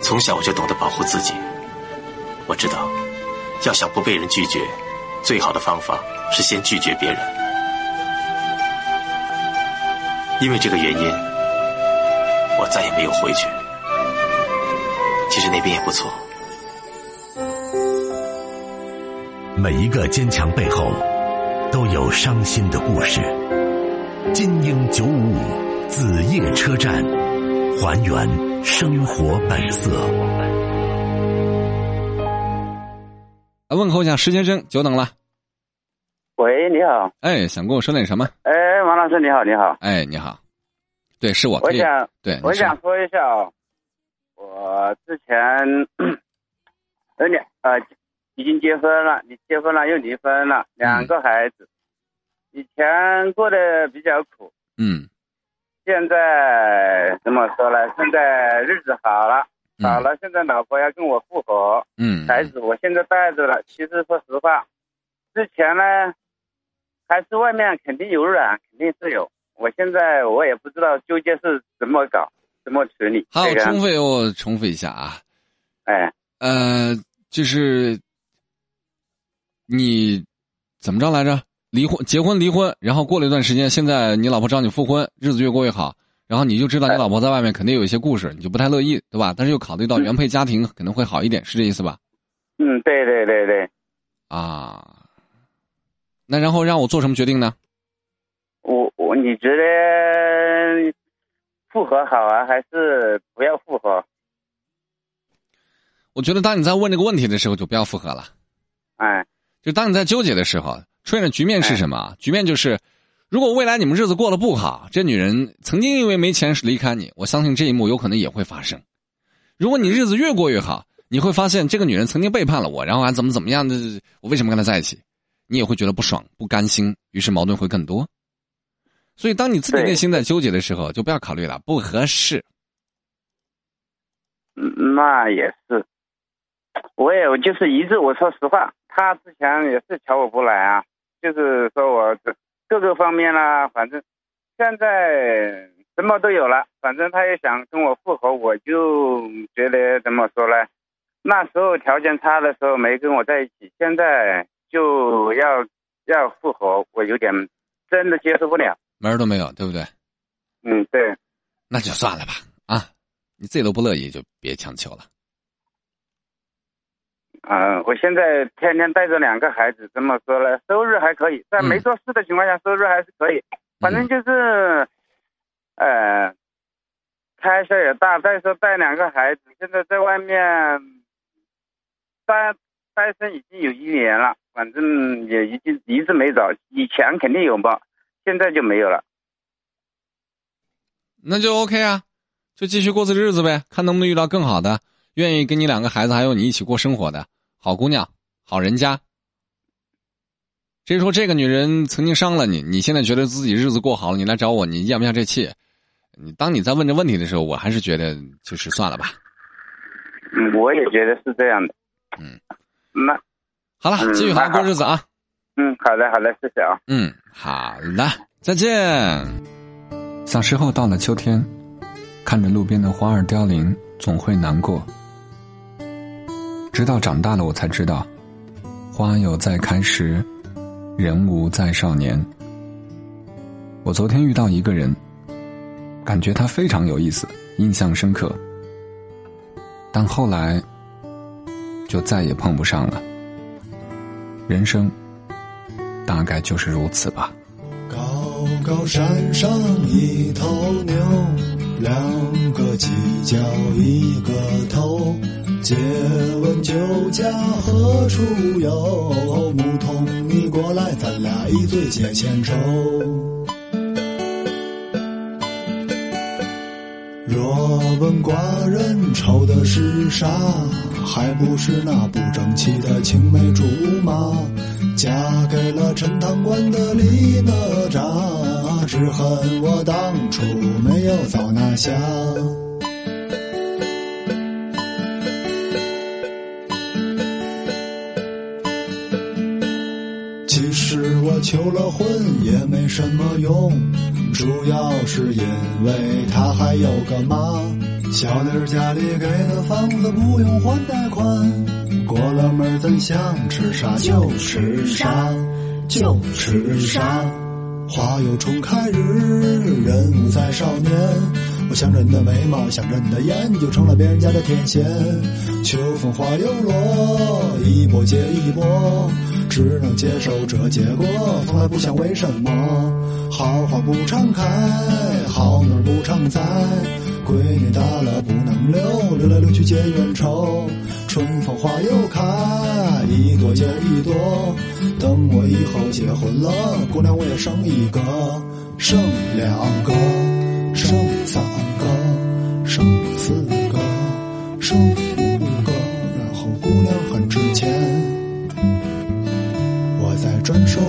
从小我就懂得保护自己。我知道，要想不被人拒绝，最好的方法是先拒绝别人。因为这个原因，我再也没有回去。其实那边也不错。每一个坚强背后，都有伤心的故事。金鹰九五五子夜车站，还原生活本色。来问候一下石先生，久等了。喂，你好。哎，想跟我说点什么？哎，王老师你好，你好。哎，你好。对，是我。我想，对，我想说一下哦，我之前有两呃已经结婚了，你结婚了又离婚了，两个孩子。以前过得比较苦，嗯，现在怎么说呢？现在日子好了，好了，现在老婆要跟我复合，嗯，孩子我现在带着了。其实说实话，之前呢，还是外面肯定有软，肯定是有。我现在我也不知道究竟是怎么搞，怎么处理。好，重复我重复一下啊，哎，呃，就是你怎么着来着？离婚、结婚、离婚，然后过了一段时间，现在你老婆找你复婚，日子越过越好，然后你就知道你老婆在外面肯定有一些故事，你就不太乐意，对吧？但是又考虑到原配家庭可能会好一点，是这意思吧？嗯，对对对对。啊，那然后让我做什么决定呢？我我你觉得复合好啊，还是不要复合？我觉得当你在问这个问题的时候，就不要复合了。哎，就当你在纠结的时候。出现的局面是什么？局面就是，如果未来你们日子过得不好，这女人曾经因为没钱离开你，我相信这一幕有可能也会发生。如果你日子越过越好，你会发现这个女人曾经背叛了我，然后还怎么怎么样的，我为什么跟她在一起？你也会觉得不爽、不甘心，于是矛盾会更多。所以，当你自己内心在纠结的时候，就不要考虑了，不合适。那也是，我也就是一直我说实话，他之前也是瞧我不来啊。就是说我各个方面啦，反正现在什么都有了，反正他也想跟我复合，我就觉得怎么说呢？那时候条件差的时候没跟我在一起，现在就要要复合，我有点真的接受不了，门都没有，对不对？嗯，对。那就算了吧，啊，你自己都不乐意，就别强求了。嗯，我现在天天带着两个孩子，怎么说呢？收入还可以，在没做事的情况下，收入还是可以。反正就是，呃，开销也大。再说带两个孩子，现在在外面单单身已经有一年了，反正也已经一直没找。以前肯定有吧，现在就没有了。那就 OK 啊，就继续过这日子呗，看能不能遇到更好的，愿意跟你两个孩子还有你一起过生活的。好姑娘，好人家。至于说这个女人曾经伤了你，你现在觉得自己日子过好了，你来找我，你咽不下这气。你当你在问这问题的时候，我还是觉得就是算了吧。嗯，我也觉得是这样的。嗯，那好了，继续好好过日子啊。嗯，好的，好的，谢谢啊。嗯，好了，再见。小时候到了秋天，看着路边的花儿凋零，总会难过。直到长大了，我才知道，花有再开时，人无再少年。我昨天遇到一个人，感觉他非常有意思，印象深刻，但后来就再也碰不上了。人生大概就是如此吧。高高山上一头牛，两个犄角一个头。借问酒家何处有？牧童你过来，咱俩一醉解千愁。若问寡人愁的是啥，还不是那不争气的青梅竹马，嫁给了陈塘关的李哪吒，只恨我当初没有早拿下。其实我求了婚也没什么用，主要是因为他还有个妈。小弟儿家里给的房子不用还贷款，过了门咱想吃啥就吃啥，就吃啥。花有重开日，人无再少年。我想着你的眉毛，想着你的眼，你就成了别人家的天仙。秋风花又落，一波接一波，只能接受这结果，从来不想为什么。好花不常开，好女不常在。闺女大了不能留，留来留去结怨仇。春风花又开，一朵接一朵。等我以后结婚了，姑娘我也生一个，生两个，生三个，生四个，生五个，然后姑娘很值钱。我在转手。